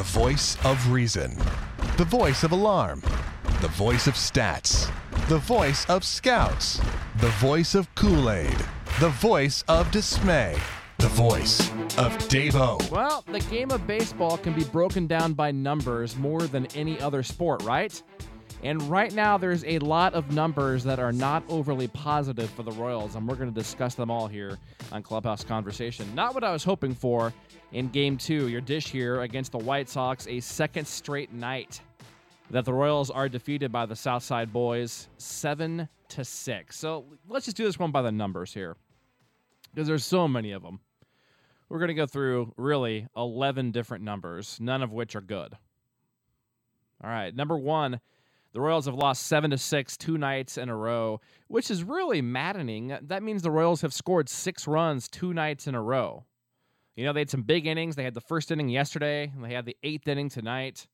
The voice of reason. The voice of alarm. The voice of stats. The voice of scouts. The voice of Kool Aid. The voice of dismay. The voice of Davo. Well, the game of baseball can be broken down by numbers more than any other sport, right? And right now, there's a lot of numbers that are not overly positive for the Royals, and we're going to discuss them all here on Clubhouse Conversation. Not what I was hoping for in Game Two. Your dish here against the White Sox, a second straight night that the Royals are defeated by the Southside Boys, seven to six. So let's just do this one by the numbers here, because there's so many of them. We're going to go through really 11 different numbers, none of which are good. All right, number one. The Royals have lost seven to six two nights in a row, which is really maddening. That means the Royals have scored six runs two nights in a row. You know, they had some big innings. They had the first inning yesterday, and they had the eighth inning tonight.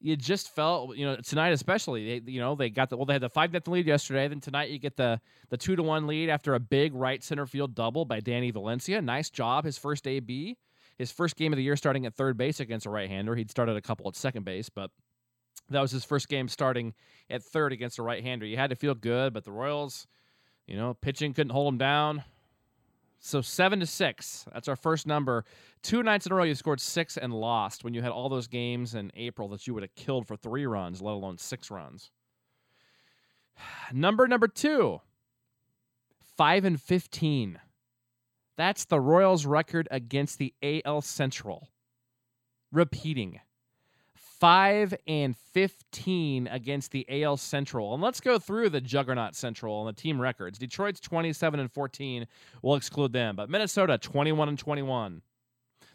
You just felt, you know, tonight especially. They, you know, they got the well, they had the five nothing lead yesterday. Then tonight you get the the two to one lead after a big right center field double by Danny Valencia. Nice job, his first AB, his first game of the year, starting at third base against a right hander. He'd started a couple at second base, but that was his first game starting at third against a right hander. You had to feel good, but the Royals, you know, pitching couldn't hold him down. So seven to six. That's our first number. Two nights in a row, you scored six and lost when you had all those games in April that you would have killed for three runs, let alone six runs. Number number two. Five and fifteen. That's the Royals' record against the AL Central. Repeating. 5 and 15 against the AL Central. And let's go through the Juggernaut Central and the team records. Detroit's 27 and 14. We'll exclude them. But Minnesota 21 and 21.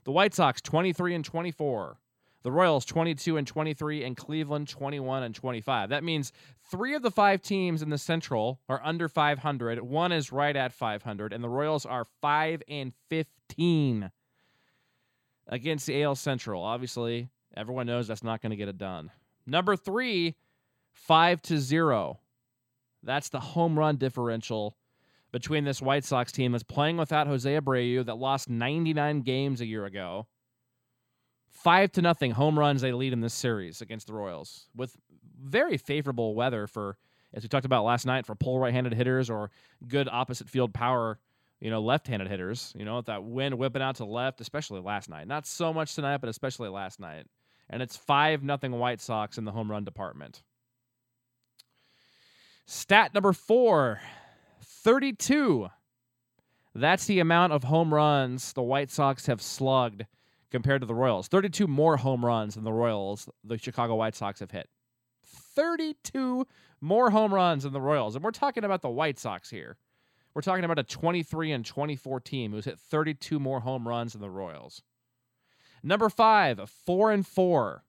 The White Sox 23 and 24. The Royals 22 and 23 and Cleveland 21 and 25. That means 3 of the 5 teams in the Central are under 500. One is right at 500 and the Royals are 5 and 15 against the AL Central. Obviously, Everyone knows that's not going to get it done. Number three, five to zero. That's the home run differential between this White Sox team that's playing without Jose Abreu that lost 99 games a year ago. Five to nothing home runs they lead in this series against the Royals with very favorable weather for, as we talked about last night, for pull right-handed hitters or good opposite field power you know, left-handed hitters. You know, that wind whipping out to left, especially last night. Not so much tonight, but especially last night and it's 5 nothing White Sox in the home run department. Stat number 4, 32. That's the amount of home runs the White Sox have slugged compared to the Royals. 32 more home runs than the Royals the Chicago White Sox have hit. 32 more home runs than the Royals. And we're talking about the White Sox here. We're talking about a 23 and 24 team who's hit 32 more home runs than the Royals. Number five, four and four.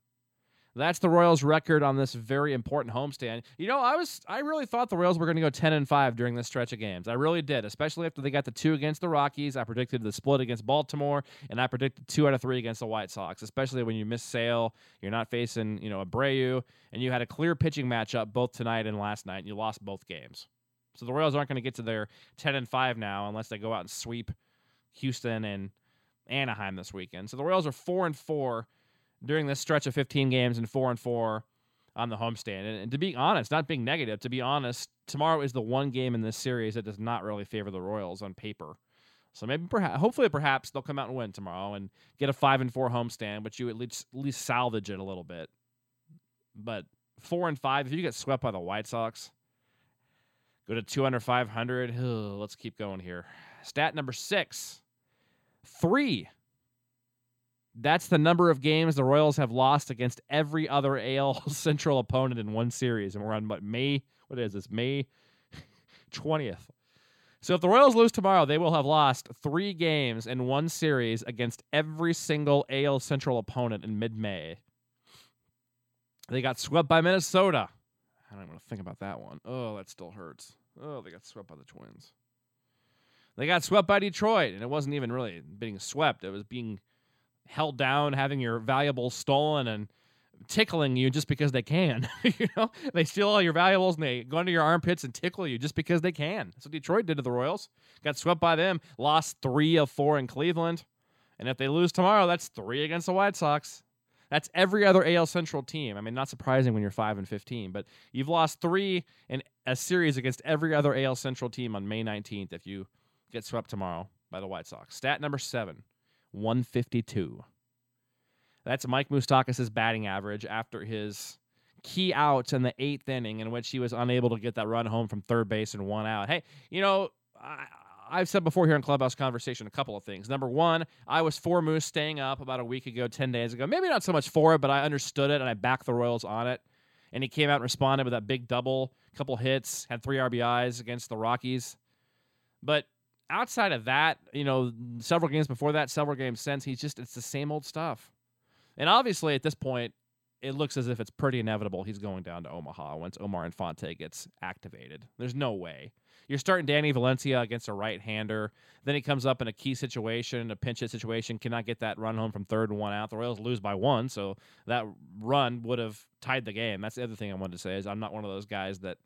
That's the Royals' record on this very important homestand. You know, I was I really thought the Royals were going to go 10 and 5 during this stretch of games. I really did, especially after they got the two against the Rockies. I predicted the split against Baltimore, and I predicted two out of three against the White Sox, especially when you miss Sale, you're not facing, you know, Abreu, and you had a clear pitching matchup both tonight and last night, and you lost both games. So the Royals aren't going to get to their 10 and 5 now unless they go out and sweep Houston and Anaheim this weekend. So the Royals are four and four during this stretch of 15 games and four and four on the homestand. And, and, to be honest, not being negative, to be honest, tomorrow is the one game in this series that does not really favor the Royals on paper. So maybe, perhaps, hopefully, perhaps they'll come out and win tomorrow and get a five and four homestand, but you at least at least salvage it a little bit. But four and five, if you get swept by the White Sox, go to two under five hundred. Let's keep going here. Stat number six Three. That's the number of games the Royals have lost against every other AL Central opponent in one series. And we're on May what is this? May 20th. So if the Royals lose tomorrow, they will have lost three games in one series against every single AL Central opponent in mid-May. They got swept by Minnesota. I don't even want to think about that one. Oh, that still hurts. Oh, they got swept by the Twins. They got swept by Detroit, and it wasn't even really being swept. It was being held down, having your valuables stolen, and tickling you just because they can. you know, they steal all your valuables and they go under your armpits and tickle you just because they can. That's what Detroit did to the Royals. Got swept by them. Lost three of four in Cleveland, and if they lose tomorrow, that's three against the White Sox. That's every other AL Central team. I mean, not surprising when you're 5 and 15, but you've lost 3 in a series against every other AL Central team on May 19th if you get swept tomorrow by the White Sox. Stat number 7, 152. That's Mike Moustakas' batting average after his key outs in the eighth inning, in which he was unable to get that run home from third base and one out. Hey, you know, I, I've said before here in Clubhouse Conversation a couple of things. Number one, I was for Moose staying up about a week ago, 10 days ago. Maybe not so much for it, but I understood it and I backed the Royals on it. And he came out and responded with that big double, couple hits, had three RBIs against the Rockies. But outside of that, you know, several games before that, several games since, he's just, it's the same old stuff. And obviously, at this point, it looks as if it's pretty inevitable he's going down to Omaha once Omar Infante gets activated. There's no way. You're starting Danny Valencia against a right hander. Then he comes up in a key situation, a pinch hit situation, cannot get that run home from third and one out. The Royals lose by one, so that run would have tied the game. That's the other thing I wanted to say is I'm not one of those guys that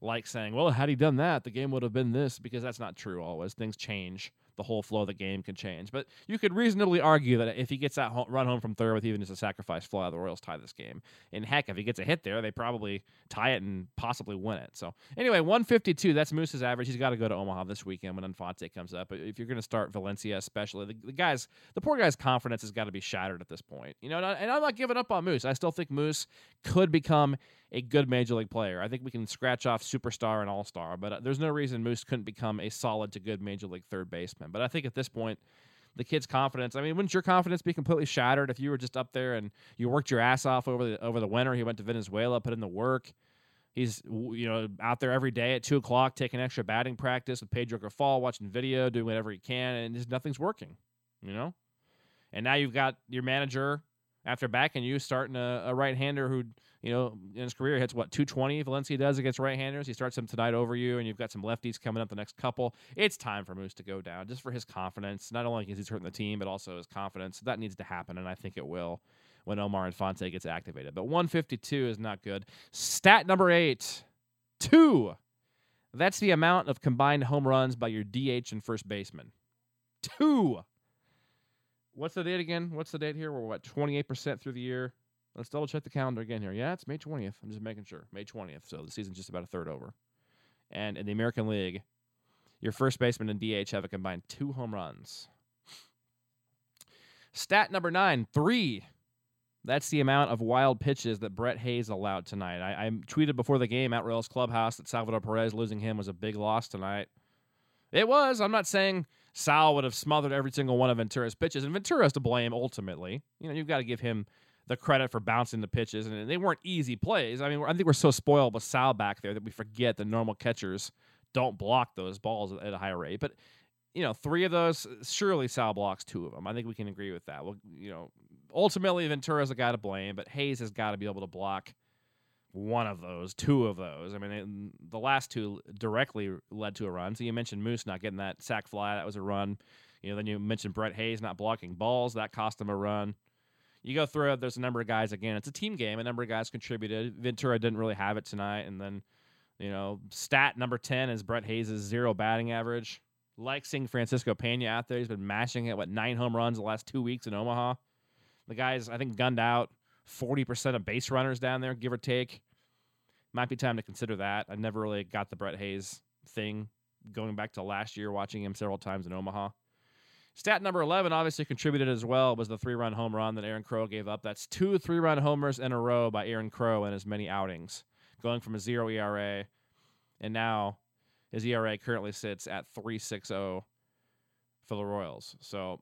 like saying, well, had he done that, the game would have been this, because that's not true always. Things change the whole flow of the game can change. But you could reasonably argue that if he gets that run home from third with even just a sacrifice fly, the Royals tie this game. And heck, if he gets a hit there, they probably tie it and possibly win it. So anyway, 152, that's Moose's average. He's got to go to Omaha this weekend when Infante comes up. But if you're going to start Valencia, especially, the, the guy's, the poor guy's confidence has got to be shattered at this point. You know, and I'm not giving up on Moose. I still think Moose could become a good major league player. I think we can scratch off superstar and all star, but uh, there's no reason Moose couldn't become a solid to good major league third baseman. But I think at this point, the kid's confidence. I mean, wouldn't your confidence be completely shattered if you were just up there and you worked your ass off over the over the winter? He went to Venezuela, put in the work. He's you know out there every day at two o'clock taking extra batting practice with Pedro Grifol, watching video, doing whatever he can, and just nothing's working. You know, and now you've got your manager after backing you starting a, a right-hander who you know, in his career, hits what 220. Valencia does against right-handers. He starts him tonight over you, and you've got some lefties coming up the next couple. It's time for Moose to go down, just for his confidence. Not only because he's hurting the team, but also his confidence. That needs to happen, and I think it will when Omar Infante gets activated. But 152 is not good. Stat number eight, two. That's the amount of combined home runs by your DH and first baseman. Two. What's the date again? What's the date here? We're what 28% through the year. Let's double check the calendar again here. Yeah, it's May 20th. I'm just making sure. May 20th. So the season's just about a third over. And in the American League, your first baseman and DH have a combined two home runs. Stat number nine, three. That's the amount of wild pitches that Brett Hayes allowed tonight. I, I tweeted before the game at Royals Clubhouse that Salvador Perez losing him was a big loss tonight. It was. I'm not saying Sal would have smothered every single one of Ventura's pitches, and Ventura's to blame ultimately. You know, you've got to give him the credit for bouncing the pitches, and they weren't easy plays. I mean, I think we're so spoiled with Sal back there that we forget the normal catchers don't block those balls at a high rate. But you know, three of those, surely Sal blocks two of them. I think we can agree with that. Well, you know, ultimately Ventura's the guy to blame, but Hayes has got to be able to block one of those, two of those. I mean, it, the last two directly led to a run. So you mentioned Moose not getting that sac fly, that was a run. You know, then you mentioned Brett Hayes not blocking balls, that cost him a run you go through it. There's a number of guys. Again, it's a team game. A number of guys contributed. Ventura didn't really have it tonight, and then you know, stat number ten is Brett Hayes' zero batting average. Like seeing Francisco Pena out there. He's been mashing it. What nine home runs the last two weeks in Omaha. The guys, I think, gunned out forty percent of base runners down there, give or take. Might be time to consider that. I never really got the Brett Hayes thing going back to last year, watching him several times in Omaha. Stat number 11 obviously contributed as well was the three run home run that Aaron Crow gave up. That's two three run homers in a row by Aaron Crow in as many outings, going from a zero ERA. And now his ERA currently sits at 3.60 for the Royals. So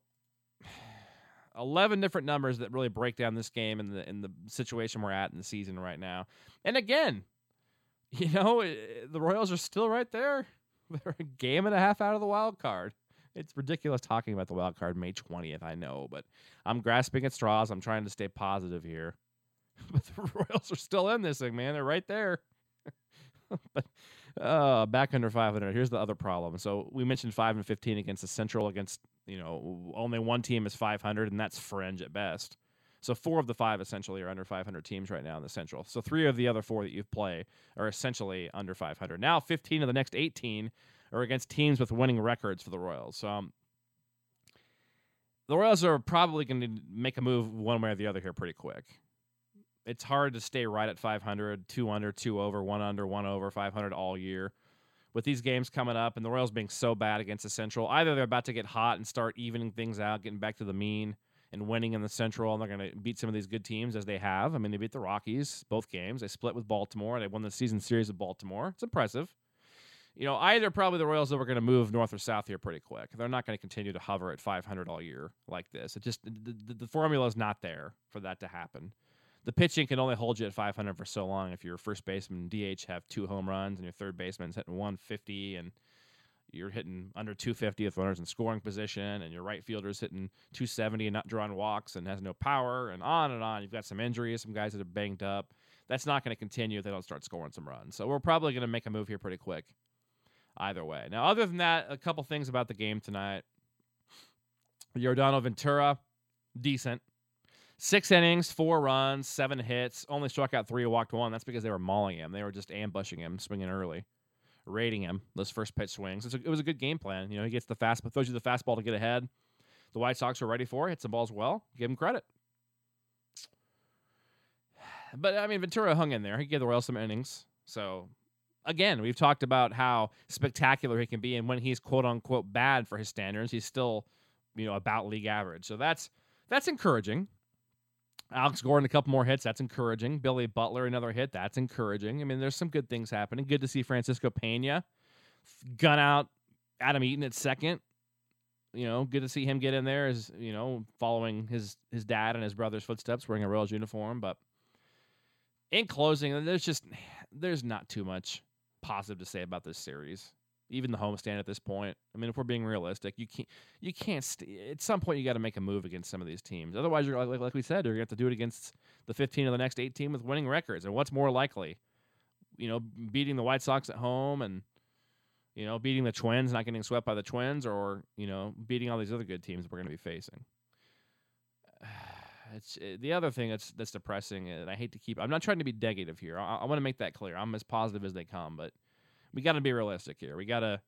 11 different numbers that really break down this game and the in the situation we're at in the season right now. And again, you know, the Royals are still right there. They're a game and a half out of the wild card it's ridiculous talking about the wild card May 20th. I know, but I'm grasping at straws. I'm trying to stay positive here. but the Royals are still in this thing, man. They're right there. but uh, back under 500. Here's the other problem. So we mentioned 5 and 15 against the Central against, you know, only one team is 500 and that's fringe at best. So four of the five essentially are under 500 teams right now in the Central. So three of the other four that you play are essentially under 500. Now 15 of the next 18 are against teams with winning records for the Royals. So um, the Royals are probably going to make a move one way or the other here pretty quick. It's hard to stay right at 500, two under, two over, one under, one over, 500 all year. With these games coming up and the Royals being so bad against the Central, either they're about to get hot and start evening things out, getting back to the mean and winning in the Central, and they're going to beat some of these good teams as they have. I mean, they beat the Rockies both games. They split with Baltimore. They won the season series with Baltimore. It's impressive you know, either probably the Royals are going to move north or south here pretty quick. They're not going to continue to hover at 500 all year like this. It just the, the, the formula is not there for that to happen. The pitching can only hold you at 500 for so long if your first baseman DH have two home runs and your third baseman's hitting 150 and you're hitting under 250 if runners in scoring position and your right fielder's hitting 270 and not drawing walks and has no power and on and on. You've got some injuries, some guys that are banged up. That's not going to continue if they don't start scoring some runs. So we're probably going to make a move here pretty quick either way. Now, other than that, a couple things about the game tonight. Yordano Ventura, decent. Six innings, four runs, seven hits, only struck out three, walked one. That's because they were mauling him. They were just ambushing him, swinging early, raiding him. Those first pitch swings. A, it was a good game plan. You know, he gets the fast, throws you the fastball to get ahead. The White Sox were ready for it, hit some balls well. Give him credit. But I mean, Ventura hung in there. He gave the Royals some innings, so again, we've talked about how spectacular he can be, and when he's quote unquote bad for his standards, he's still, you know, about league average. So that's that's encouraging. Alex Gordon, a couple more hits. That's encouraging. Billy Butler, another hit. That's encouraging. I mean, there's some good things happening. Good to see Francisco Pena gun out Adam Eaton at second. You know, good to see him get in there as you know, following his his dad and his brother's footsteps, wearing a Royals uniform. But in closing, there's just there's not too much positive to say about this series. Even the homestand at this point. I mean, if we're being realistic, you can't. You can't. St- at some point, you got to make a move against some of these teams. Otherwise, you're like, like we said, you're going to have to do it against the 15 of the next 18 with winning records. And what's more likely? You know, beating the White Sox at home and you know, beating the Twins, not getting swept by the Twins, or you know, beating all these other good teams that we're going to be facing. It's uh, the other thing that's that's depressing, and I hate to keep. I'm not trying to be negative here. I, I want to make that clear. I'm as positive as they come, but we got to be realistic here. We got to,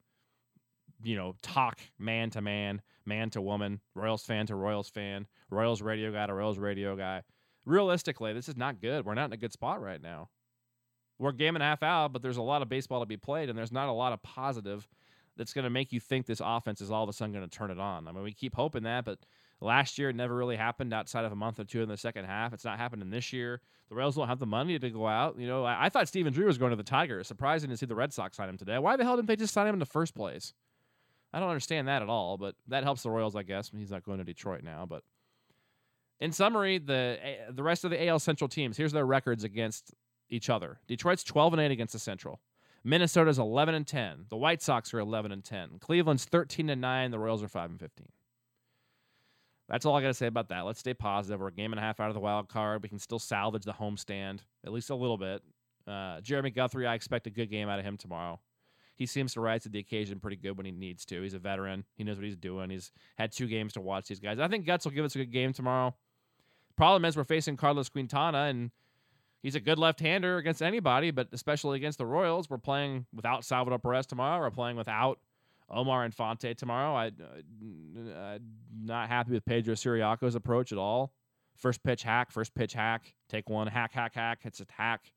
you know, talk man to man, man to woman, Royals fan to Royals fan, Royals radio guy to Royals radio guy. Realistically, this is not good. We're not in a good spot right now. We're game and a half out, but there's a lot of baseball to be played, and there's not a lot of positive that's going to make you think this offense is all of a sudden going to turn it on. I mean, we keep hoping that, but Last year, it never really happened outside of a month or two in the second half. It's not happening this year. The Royals don't have the money to go out. You know, I, I thought Stephen Drew was going to the Tigers. Surprising to see the Red Sox sign him today. Why the hell didn't they just sign him in the first place? I don't understand that at all, but that helps the Royals, I guess. He's not going to Detroit now, but in summary, the eh, the rest of the AL Central teams, here's their records against each other. Detroit's 12 and 8 against the Central. Minnesota's 11 and 10. The White Sox are 11 and 10. Cleveland's 13 and 9. The Royals are 5 and 15. That's all I got to say about that. Let's stay positive. We're a game and a half out of the wild card. We can still salvage the homestand, at least a little bit. Uh, Jeremy Guthrie, I expect a good game out of him tomorrow. He seems to rise to the occasion pretty good when he needs to. He's a veteran. He knows what he's doing. He's had two games to watch these guys. I think Guts will give us a good game tomorrow. Problem is, we're facing Carlos Quintana, and he's a good left-hander against anybody, but especially against the Royals. We're playing without Salvador Perez tomorrow. We're playing without Omar Infante tomorrow. I, am uh, not happy with Pedro Ciriaco's approach at all. First pitch hack, first pitch hack, take one, hack, hack, hack. It's a hack.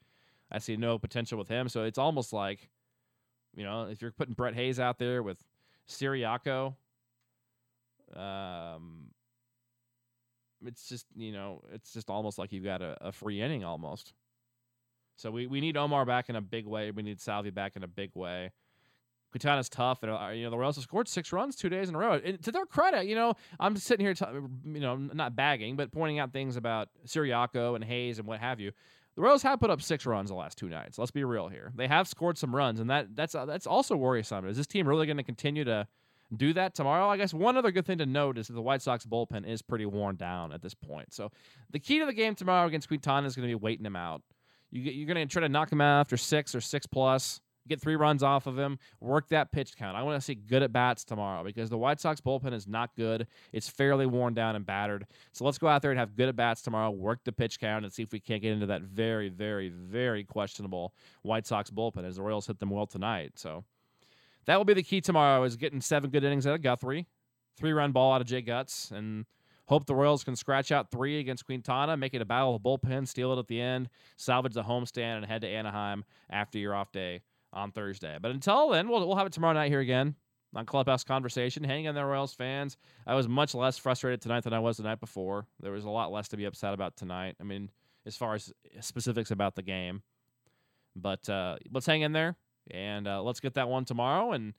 I see no potential with him. So it's almost like, you know, if you're putting Brett Hayes out there with Ciriaco, um, it's just you know, it's just almost like you've got a, a free inning almost. So we, we need Omar back in a big way. We need Salvi back in a big way. Quintana's tough, and uh, you know the Royals have scored six runs two days in a row. And to their credit, you know I'm sitting here, t- you know, not bagging, but pointing out things about Ciriaco and Hayes and what have you. The Royals have put up six runs the last two nights. Let's be real here. They have scored some runs, and that that's uh, that's also worrisome. Is this team really going to continue to do that tomorrow? I guess one other good thing to note is that the White Sox bullpen is pretty worn down at this point. So the key to the game tomorrow against Quintana is going to be waiting him out. You, you're going to try to knock him out after six or six plus get three runs off of him, work that pitch count. I want to see good at bats tomorrow because the White Sox bullpen is not good. It's fairly worn down and battered. So let's go out there and have good at bats tomorrow, work the pitch count, and see if we can't get into that very, very, very questionable White Sox bullpen as the Royals hit them well tonight. So that will be the key tomorrow is getting seven good innings out of Guthrie. three run ball out of Jay Guts and hope the Royals can scratch out three against Quintana, make it a battle of the bullpen, steal it at the end, salvage the homestand, and head to Anaheim after your off day on Thursday. But until then, we'll, we'll have it tomorrow night here again on Clubhouse Conversation. Hang in there, Royals fans. I was much less frustrated tonight than I was the night before. There was a lot less to be upset about tonight. I mean, as far as specifics about the game. But uh, let's hang in there and uh, let's get that one tomorrow and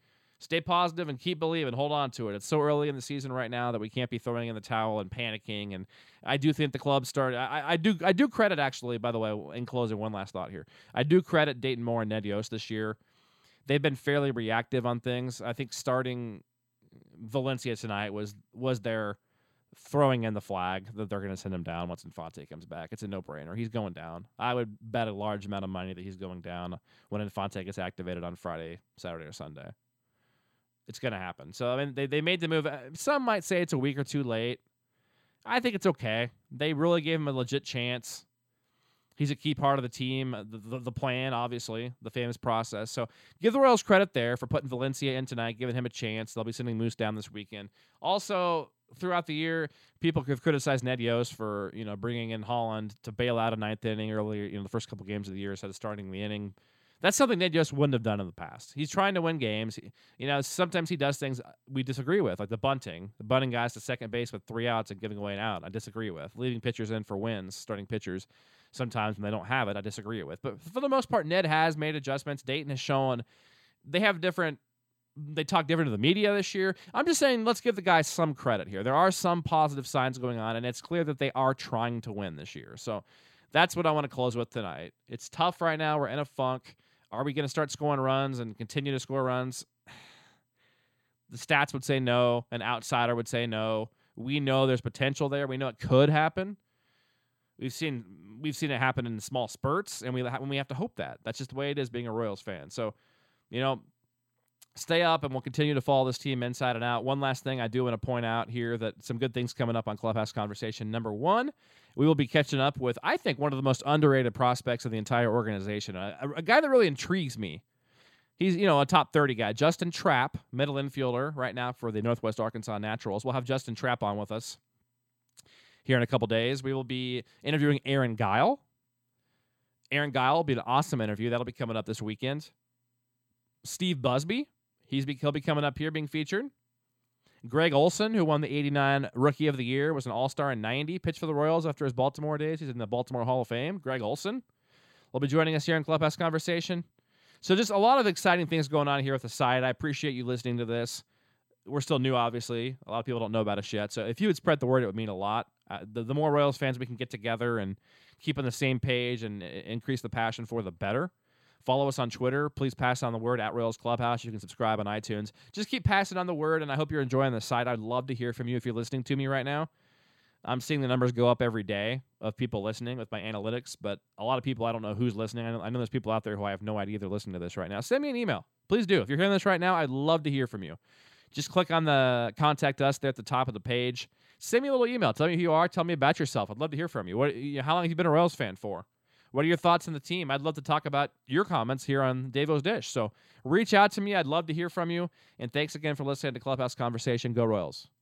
stay positive and keep believing. Hold on to it. It's so early in the season right now that we can't be throwing in the towel and panicking. And I do think the club started. I, I do. I do credit actually. By the way, in closing, one last thought here. I do credit Dayton Moore and Ned Yost this year they've been fairly reactive on things. I think starting Valencia tonight was was their throwing in the flag that they're going to send him down once Infante comes back. It's a no brainer. He's going down. I would bet a large amount of money that he's going down when Infante gets activated on Friday, Saturday, or Sunday. It's going to happen. So I mean, they they made the move. Some might say it's a week or two late. I think it's okay. They really gave him a legit chance. He's a key part of the team, uh, the, the, the, plan, obviously, the famous process. So give the Royals credit there for putting Valencia in tonight, giving him a chance. They'll be sending Moose down this weekend. Also, throughout the year, people have criticized Ned Yost for you know bringing in Holland to bail out a ninth inning earlier, you know, the first couple games of the year instead of starting the inning. That's something Ned Yost wouldn't have done in the past. He's trying to win games. You know, sometimes he does things we disagree with, like the bunting, the bunting guys to second base with three outs and giving away an out. I disagree with leaving pitchers in for wins, starting pitchers sometimes when they don't have it, I disagree with. But for the most part, Ned has made adjustments. Dayton has shown they have different. They talk different to the media this year. I'm just saying, let's give the guys some credit here. There are some positive signs going on, and it's clear that they are trying to win this year. So that's what I want to close with tonight. It's tough right now. We're in a funk. Are we going to start scoring runs and continue to score runs? The stats would say no. An outsider would say no. We know there's potential there. We know it could happen. We've seen we've seen it happen in small spurts, and we when we have to hope that that's just the way it is being a Royals fan. So, you know, stay up, and we'll continue to follow this team inside and out. One last thing I do want to point out here that some good things coming up on Clubhouse Conversation. Number one, we will be catching up with I think one of the most underrated prospects of the entire organization, a, a guy that really intrigues me. He's, you know, a top 30 guy. Justin Trapp, middle infielder right now for the Northwest Arkansas Naturals. We'll have Justin Trapp on with us here in a couple days. We will be interviewing Aaron Guiel. Aaron Guiel will be an awesome interview. That'll be coming up this weekend. Steve Busby, he's be, he'll be coming up here being featured. Gregg Olson, who won the 89 Rookie of the Year, was an All Star in 90, pitched for the Royals after his Baltimore days. He's in the Baltimore Hall of Fame. Gregg Olson will be joining us here in Clubhouse Conversation. So, just a lot of exciting things going on here with the site. I appreciate you listening to this. We're still new, obviously. A lot of people don't know about us yet. So, if you would spread the word, it would mean a lot. Uh, the, the more Royals fans we can get together and keep on the same page and uh, increase the passion for, the better. Follow us on Twitter. Please pass on the word at Royals Clubhouse. You can subscribe on iTunes. Just keep passing on the word, and I hope you're enjoying the site. I'd love to hear from you if you're listening to me right now. I'm seeing the numbers go up every day of people listening with my analytics, but a lot of people I don't know who's listening. I know, I know there's people out there who I have no idea they're listening to this right now. Send me an email. Please do. If you're hearing this right now, I'd love to hear from you. Just click on the contact us there at the top of the page send me a little email. Tell me who you are. Tell me about yourself. I'd love to hear from you. What, how long have you been a Royals fan for? What are your thoughts on the team? I'd love to talk about your comments here on Davo's Dish. So reach out to me. I'd love to hear from you. And thanks again for listening to Clubhouse Conversation. Go Royals.